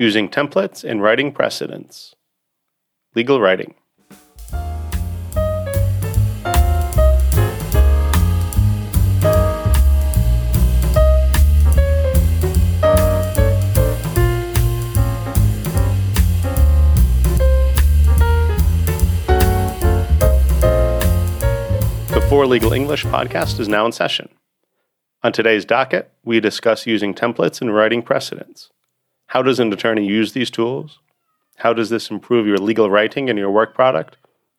using templates and writing precedents. Legal writing. The For Legal English podcast is now in session. On today's docket, we discuss using templates and writing precedents. How does an attorney use these tools? How does this improve your legal writing and your work product?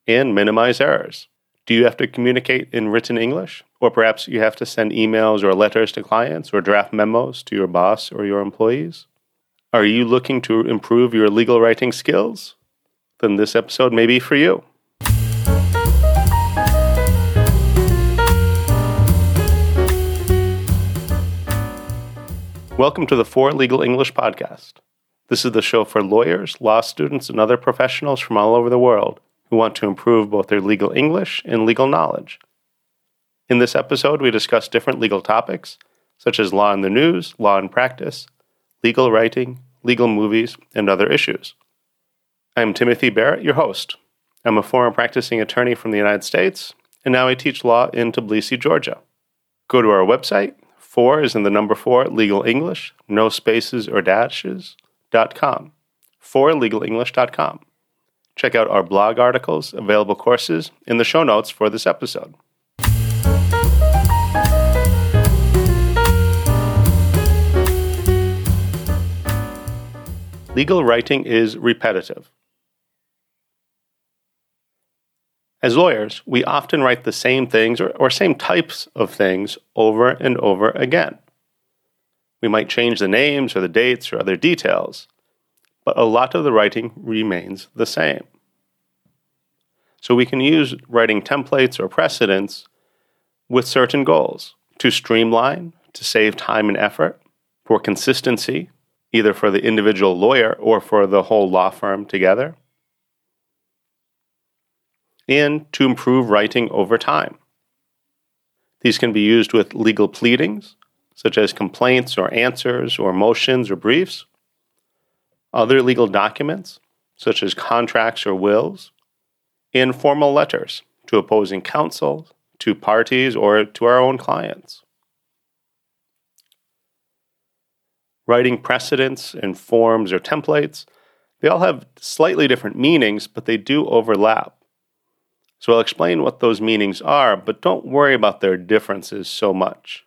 And minimize errors. Do you have to communicate in written English? Or perhaps you have to send emails or letters to clients or draft memos to your boss or your employees? Are you looking to improve your legal writing skills? Then this episode may be for you. Welcome to the For Legal English podcast. This is the show for lawyers, law students, and other professionals from all over the world who want to improve both their legal English and legal knowledge. In this episode, we discuss different legal topics, such as law in the news, law in practice, legal writing, legal movies, and other issues. I am Timothy Barrett, your host. I'm a former practicing attorney from the United States, and now I teach law in Tbilisi, Georgia. Go to our website, Four is in the number four, legal English, no spaces or dashes, dot com. Forlegalenglish.com. Check out our blog articles, available courses, in the show notes for this episode. Legal writing is repetitive. As lawyers, we often write the same things or, or, same types of things over and over again. We might change the names or the dates or other details, but a lot of the writing remains the same. So we can use writing templates or precedents with certain goals to streamline, to save time and effort, for consistency, either for the individual lawyer or for the whole law firm together and to improve writing over time. These can be used with legal pleadings, such as complaints or answers or motions or briefs, other legal documents, such as contracts or wills, and formal letters to opposing counsel, to parties, or to our own clients. Writing precedents and forms or templates, they all have slightly different meanings, but they do overlap. So I'll explain what those meanings are, but don't worry about their differences so much.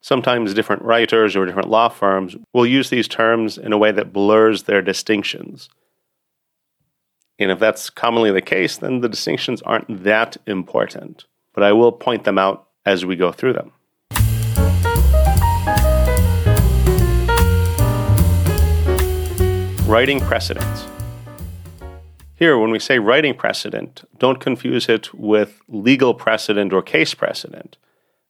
Sometimes different writers or different law firms will use these terms in a way that blurs their distinctions. And if that's commonly the case, then the distinctions aren't that important, but I will point them out as we go through them. Writing precedents. Here, when we say writing precedent, don't confuse it with legal precedent or case precedent,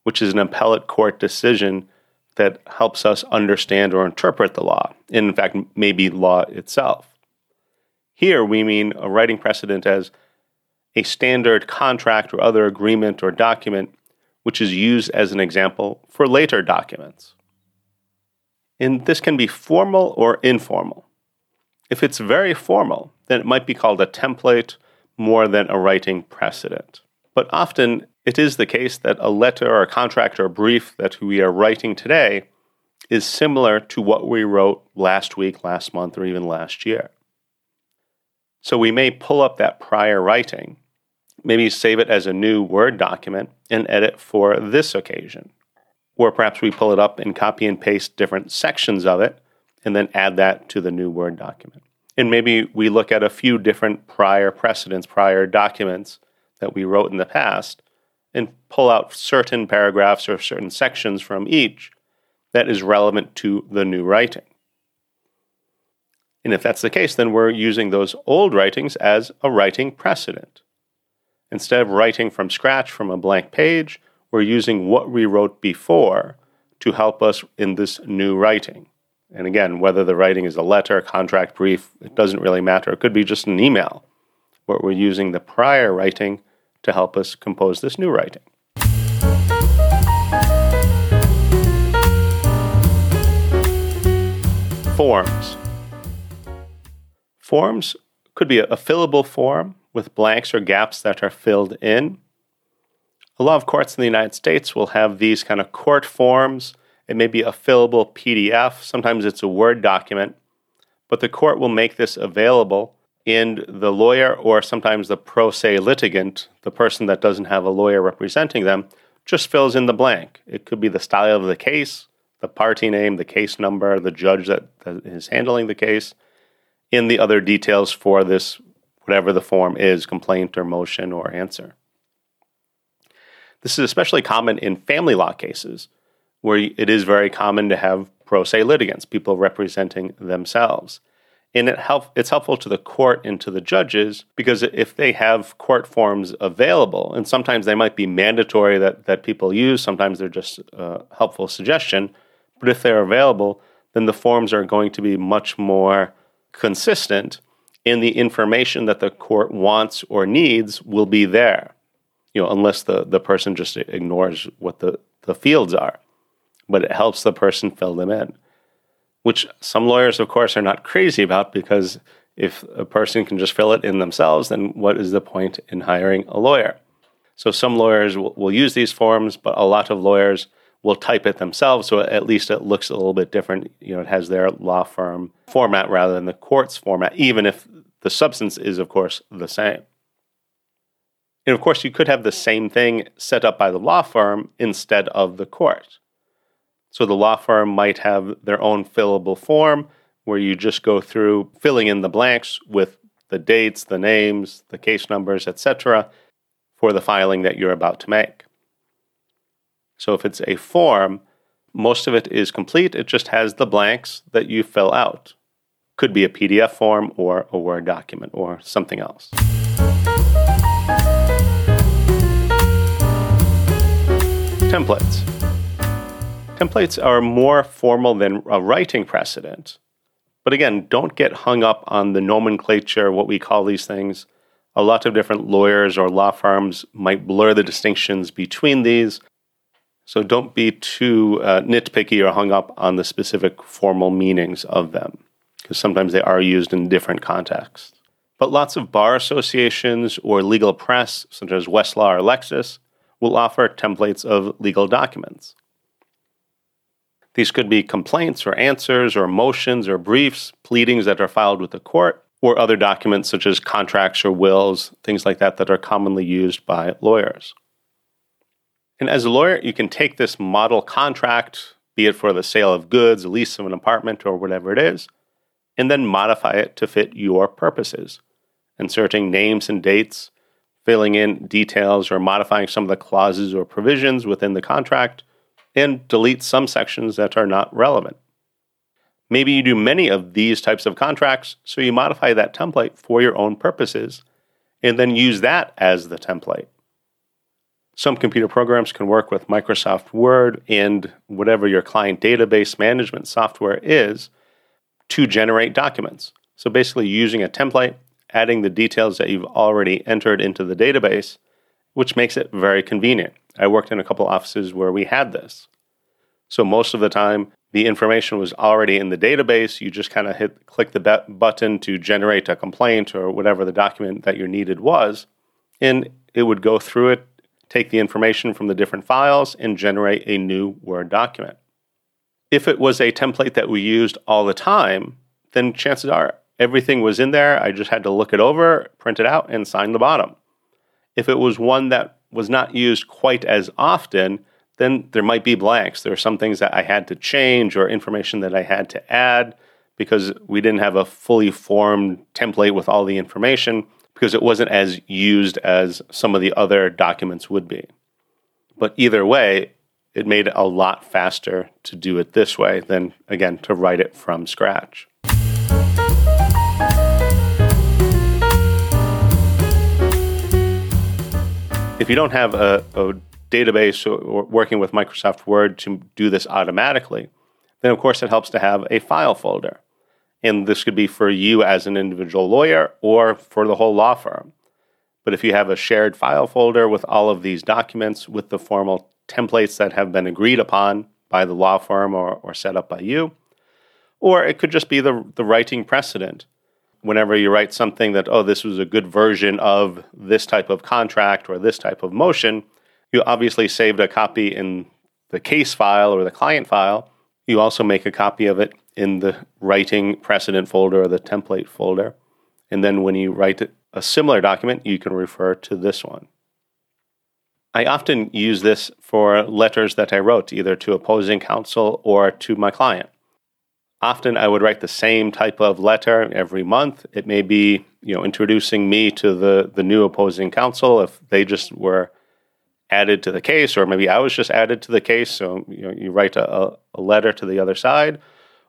which is an appellate court decision that helps us understand or interpret the law, and in fact, maybe law itself. Here, we mean a writing precedent as a standard contract or other agreement or document which is used as an example for later documents. And this can be formal or informal. If it's very formal, then it might be called a template more than a writing precedent. But often it is the case that a letter or a contract or a brief that we are writing today is similar to what we wrote last week, last month, or even last year. So we may pull up that prior writing, maybe save it as a new Word document and edit for this occasion. Or perhaps we pull it up and copy and paste different sections of it and then add that to the new Word document. And maybe we look at a few different prior precedents, prior documents that we wrote in the past, and pull out certain paragraphs or certain sections from each that is relevant to the new writing. And if that's the case, then we're using those old writings as a writing precedent. Instead of writing from scratch from a blank page, we're using what we wrote before to help us in this new writing. And again, whether the writing is a letter, a contract, brief, it doesn't really matter. It could be just an email where we're using the prior writing to help us compose this new writing. Forms. Forms could be a fillable form with blanks or gaps that are filled in. A lot of courts in the United States will have these kind of court forms. It may be a fillable PDF, sometimes it's a Word document, but the court will make this available and the lawyer or sometimes the pro se litigant, the person that doesn't have a lawyer representing them, just fills in the blank. It could be the style of the case, the party name, the case number, the judge that, that is handling the case, in the other details for this, whatever the form is complaint or motion or answer. This is especially common in family law cases, where it is very common to have pro se litigants, people representing themselves and it help, it's helpful to the court and to the judges because if they have court forms available, and sometimes they might be mandatory that, that people use, sometimes they're just a helpful suggestion, but if they're available, then the forms are going to be much more consistent and the information that the court wants or needs will be there. You know, unless the, the person just ignores what the, the fields are. But it helps the person fill them in which some lawyers, of course, are not crazy about because if a person can just fill it in themselves, then what is the point in hiring a lawyer? So some lawyers will, will use these forms, but a lot of lawyers will type it themselves, so at least it looks a little bit different. You know, it has their law firm format rather than the court's format, even if the substance is, of course, the same. And of course, you could have the same thing set up by the law firm instead of the court. So the law firm might have their own fillable form where you just go through filling in the blanks with the dates, the names, the case numbers, etc. for the filing that you're about to make. So if it's a form, most of it is complete. It just has the blanks that you fill out. Could be a PDF form or a Word document or something else. Templates. Templates are more formal than a writing precedent. But again, don't get hung up on the nomenclature, what we call these things. A lot of different lawyers or law firms might blur the distinctions between these. So don't be too uh, nitpicky or hung up on the specific formal meanings of them, because sometimes they are used in different contexts. But lots of bar associations or legal press, such as Westlaw or Lexis, will offer templates of legal documents. These could be complaints or answers or motions or briefs, pleadings that are filed with the court, or other documents such as contracts or wills, things like that that are commonly used by lawyers. And as a lawyer, you can take this model contract, be it for the sale of goods, a lease of an apartment, or whatever it is, and then modify it to fit your purposes, inserting names and dates, filling in details, or modifying some of the clauses or provisions within the contract and delete some sections that are not relevant. Maybe you do many of these types of contracts, so you modify that template for your own purposes and then use that as the template. Some computer programs can work with Microsoft Word and whatever your client database management software is to generate documents. So basically, using a template, adding the details that you've already entered into the database, which makes it very convenient. I worked in a couple offices where we had this. So most of the time, the information was already in the database. You just kind of hit click the button to generate a complaint or whatever the document that you needed was, and it would go through it, take the information from the different files, and generate a new Word document. If it was a template that we used all the time, then chances are everything was in there. I just had to look it over, print it out, and sign the bottom. If it was one that was not used quite as often, then there might be blanks. There are some things that I had to change or information that I had to add because we didn't have a fully formed template with all the information because it wasn't as used as some of the other documents would be. But either way, it made it a lot faster to do it this way than, again, to write it from scratch. If you don't have a, a database or, or working with Microsoft Word to do this automatically, then of course it helps to have a file folder. And this could be for you as an individual lawyer or for the whole law firm. But if you have a shared file folder with all of these documents with the formal templates that have been agreed upon by the law firm or, or set up by you, or it could just be the, the writing precedent whenever you write something that, oh, this was a good version of this type of contract or this type of motion, you obviously saved a copy in the case file or the client file. You also make a copy of it in the writing precedent folder or the template folder. And then when you write a similar document, you can refer to this one. I often use this for letters that I wrote either to opposing counsel or to my client. Often I would write the same type of letter every month. It may be, you know, introducing me to the, the new opposing counsel if they just were added to the case, or maybe I was just added to the case. So you know, you write a, a letter to the other side,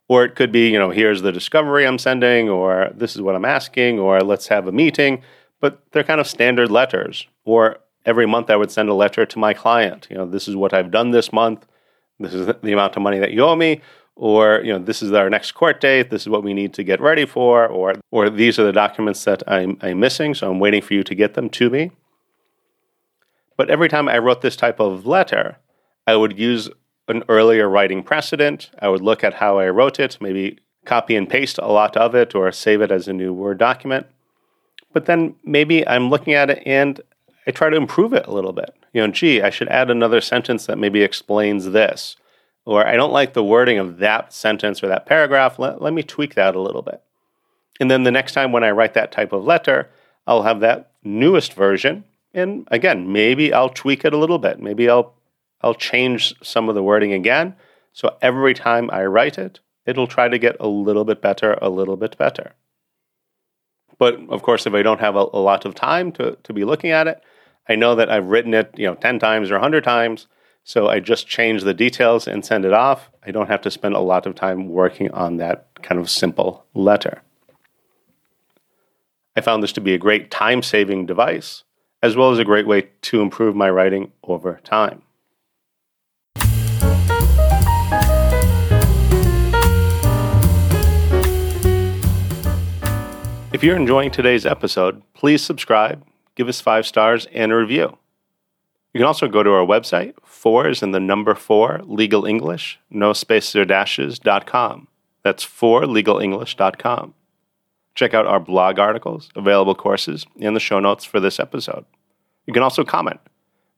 or it could be, you know, here's the discovery I'm sending, or this is what I'm asking, or let's have a meeting. But they're kind of standard letters. Or every month I would send a letter to my client. You know, this is what I've done this month. This is the amount of money that you owe me. Or, you know, this is our next court date. This is what we need to get ready for. Or, or these are the documents that I'm, I'm missing. So I'm waiting for you to get them to me. But every time I wrote this type of letter, I would use an earlier writing precedent. I would look at how I wrote it, maybe copy and paste a lot of it or save it as a new Word document. But then maybe I'm looking at it and I try to improve it a little bit. You know, gee, I should add another sentence that maybe explains this. Or I don't like the wording of that sentence or that paragraph. Let, let me tweak that a little bit. And then the next time when I write that type of letter, I'll have that newest version. And again, maybe I'll tweak it a little bit. Maybe I'll I'll change some of the wording again. So every time I write it, it'll try to get a little bit better, a little bit better. But of course, if I don't have a, a lot of time to, to be looking at it, I know that I've written it, you know, 10 times or 100 times. So I just change the details and send it off. I don't have to spend a lot of time working on that kind of simple letter. I found this to be a great time saving device, as well as a great way to improve my writing over time. If you're enjoying today's episode, please subscribe, give us five stars, and a review. You can also go to our website, four is in the number four, legal English, no spaces or dashes, dot com. That's four legalenglish.com. Check out our blog articles, available courses, and the show notes for this episode. You can also comment.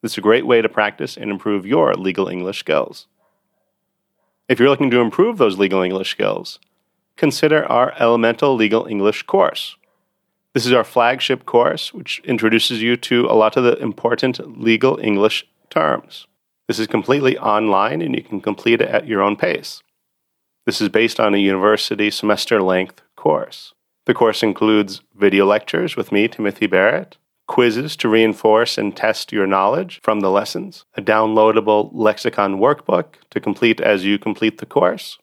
This is a great way to practice and improve your legal English skills. If you're looking to improve those legal English skills, consider our Elemental Legal English course. This is our flagship course, which introduces you to a lot of the important legal English terms. This is completely online and you can complete it at your own pace. This is based on a university semester length course. The course includes video lectures with me, Timothy Barrett, quizzes to reinforce and test your knowledge from the lessons, a downloadable lexicon workbook to complete as you complete the course,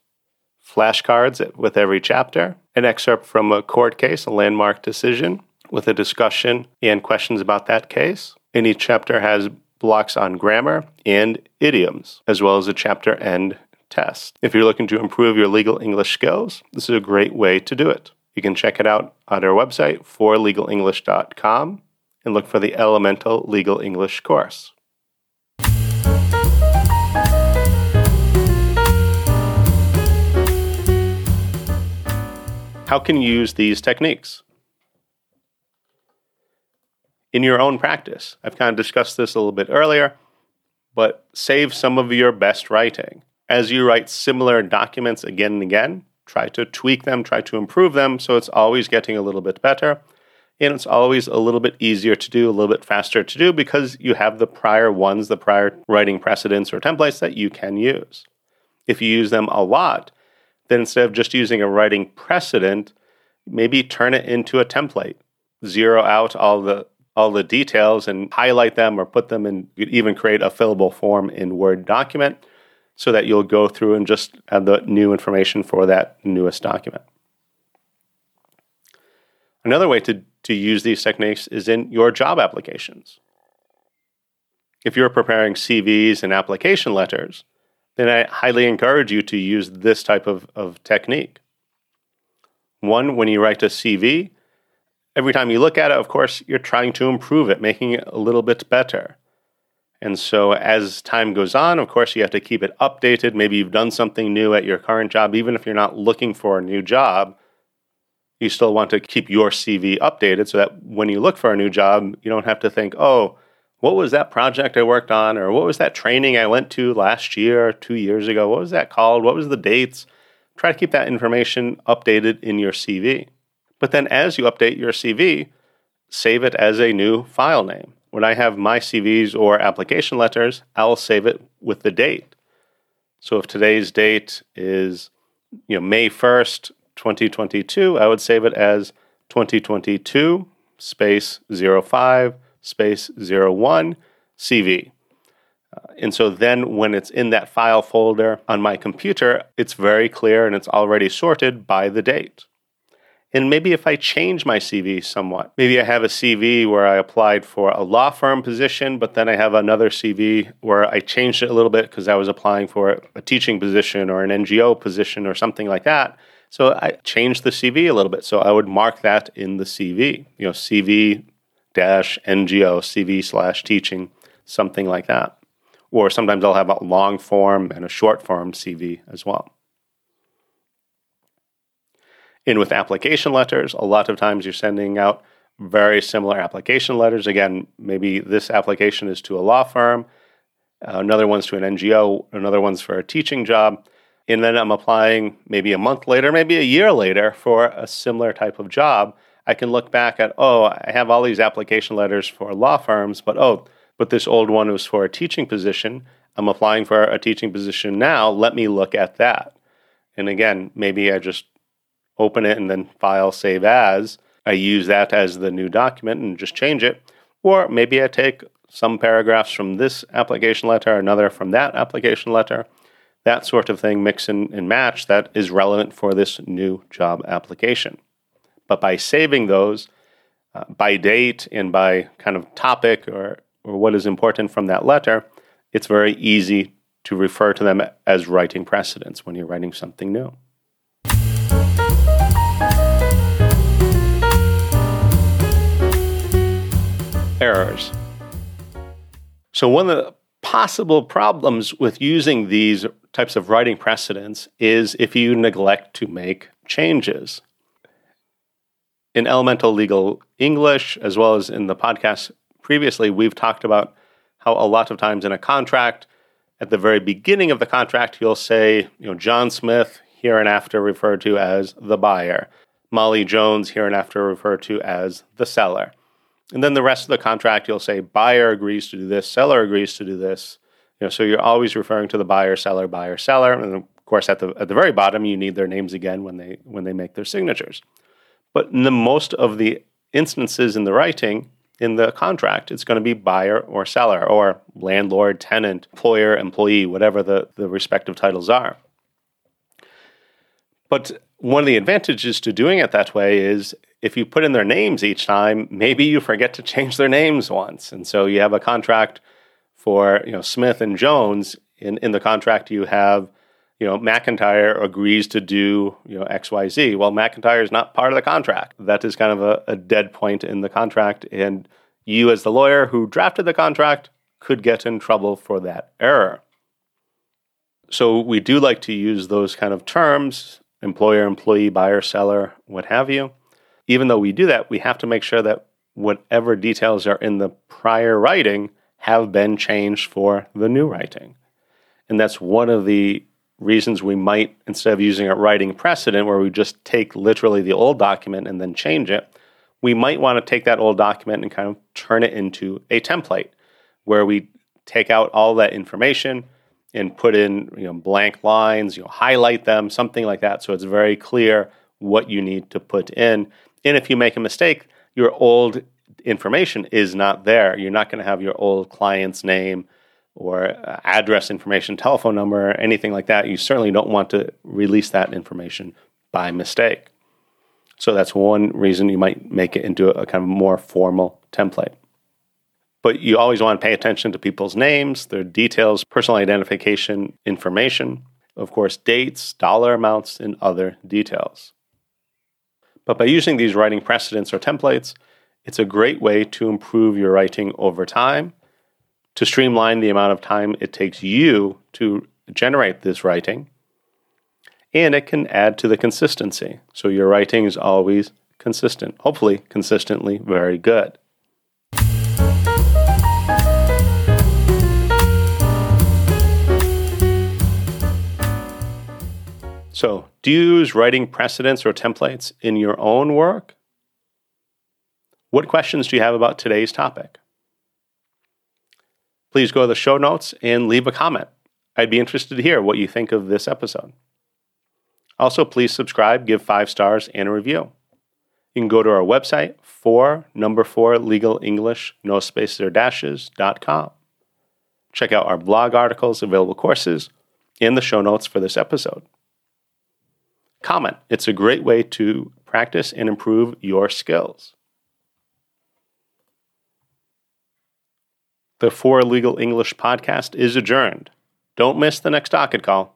flashcards with every chapter, an excerpt from a court case, a landmark decision, with a discussion and questions about that case. And each chapter has blocks on grammar and idioms, as well as a chapter end test. If you're looking to improve your legal English skills, this is a great way to do it. You can check it out on our website, forlegalenglish.com, and look for the Elemental Legal English course. How can you use these techniques? In your own practice, I've kind of discussed this a little bit earlier, but save some of your best writing. As you write similar documents again and again, try to tweak them, try to improve them so it's always getting a little bit better. And it's always a little bit easier to do, a little bit faster to do because you have the prior ones, the prior writing precedents or templates that you can use. If you use them a lot, then instead of just using a writing precedent, maybe turn it into a template. Zero out all the all the details and highlight them or put them in even create a fillable form in Word document so that you'll go through and just add the new information for that newest document. Another way to, to use these techniques is in your job applications. If you're preparing CVs and application letters, then I highly encourage you to use this type of, of technique. One, when you write a CV, every time you look at it, of course, you're trying to improve it, making it a little bit better. And so as time goes on, of course, you have to keep it updated. Maybe you've done something new at your current job, even if you're not looking for a new job. you still want to keep your CV updated so that when you look for a new job, you don't have to think, oh, what was that project I worked on? Or what was that training I went to last year, two years ago? What was that called? What was the dates? Try to keep that information updated in your CV. But then as you update your CV, save it as a new file name. When I have my CVs or application letters, I'll save it with the date. So if today's date is you know May 1st, 2022, I would save it as 2022 space 05 space 01 CV. Uh, and so then when it's in that file folder on my computer, it's very clear and it's already sorted by the date. And maybe if I change my CV somewhat, maybe I have a CV where I applied for a law firm position, but then I have another CV where I changed it a little bit because I was applying for a teaching position or an NGO position or something like that. So I changed the CV a little bit. So I would mark that in the CV, you know, CV dash NGO, CV slash teaching, something like that. Or sometimes I'll have a long form and a short form CV as well. And with application letters, a lot of times you're sending out very similar application letters. Again, maybe this application is to a law firm, another one's to an NGO, another one's for a teaching job. And then I'm applying maybe a month later, maybe a year later for a similar type of job. I can look back at, oh, I have all these application letters for law firms, but oh, but this old one was for a teaching position. I'm applying for a teaching position now. Let me look at that. And again, maybe I just open it and then file save as. I use that as the new document and just change it. Or maybe I take some paragraphs from this application letter, another from that application letter, that sort of thing, mix and, and match that is relevant for this new job application. But by saving those uh, by date and by kind of topic or, or what is important from that letter, it's very easy to refer to them as writing precedents when you're writing something new. Errors. So, one of the possible problems with using these types of writing precedents is if you neglect to make changes. In Elemental Legal English, as well as in the podcast previously, we've talked about how a lot of times in a contract, at the very beginning of the contract, you'll say, you know, John Smith, hereinafter referred to as the buyer, Molly Jones, hereinafter referred to as the seller. And then the rest of the contract, you'll say buyer agrees to do this, seller agrees to do this. You know, so you're always referring to the buyer, seller, buyer, seller, and of course at the at the very bottom you need their names again when they when they make their signatures. But in the most of the instances in the writing in the contract, it's going to be buyer or seller or landlord, tenant, employer, employee, whatever the, the respective titles are. But one of the advantages to doing it that way is if you put in their names each time, maybe you forget to change their names once. And so you have a contract for, you know, Smith and Jones. In, in the contract, you have, you know, McIntyre agrees to do, you know, XYZ. Well, McIntyre is not part of the contract. That is kind of a, a dead point in the contract. And you, as the lawyer who drafted the contract, could get in trouble for that error. So we do like to use those kind of terms employer, employee, buyer, seller, what have you. Even though we do that, we have to make sure that whatever details are in the prior writing have been changed for the new writing. And that's one of the reasons we might, instead of using a writing precedent where we just take literally the old document and then change it, we might want to take that old document and kind of turn it into a template where we take out all that information and put in you know blank lines, you know, highlight them, something like that, so it's very clear what you need to put in. And if you make a mistake, your old information is not there. You're not going to have your old client's name or uh, address information, telephone number, anything like that. You certainly don't want to release that information by mistake. So that's one reason you might make it into a kind of more formal template. But you always want to pay attention to people's names, their details, personal identification information, of course, dates, dollar amounts, and other details. But by using these writing precedents or templates, it's a great way to improve your writing over time, to streamline the amount of time it takes you to generate this writing, and it can add to the consistency. So your writing is always consistent, hopefully, consistently very good. So, do you use writing precedents or templates in your own work? What questions do you have about today's topic? Please go to the show notes and leave a comment. I'd be interested to hear what you think of this episode. Also, please subscribe, give five stars, and a review. You can go to our website, for number four legal English, no spaces or dashes.com. Check out our blog articles, available courses, and the show notes for this episode. Comment. It's a great way to practice and improve your skills. The For Legal English podcast is adjourned. Don't miss the next docket call.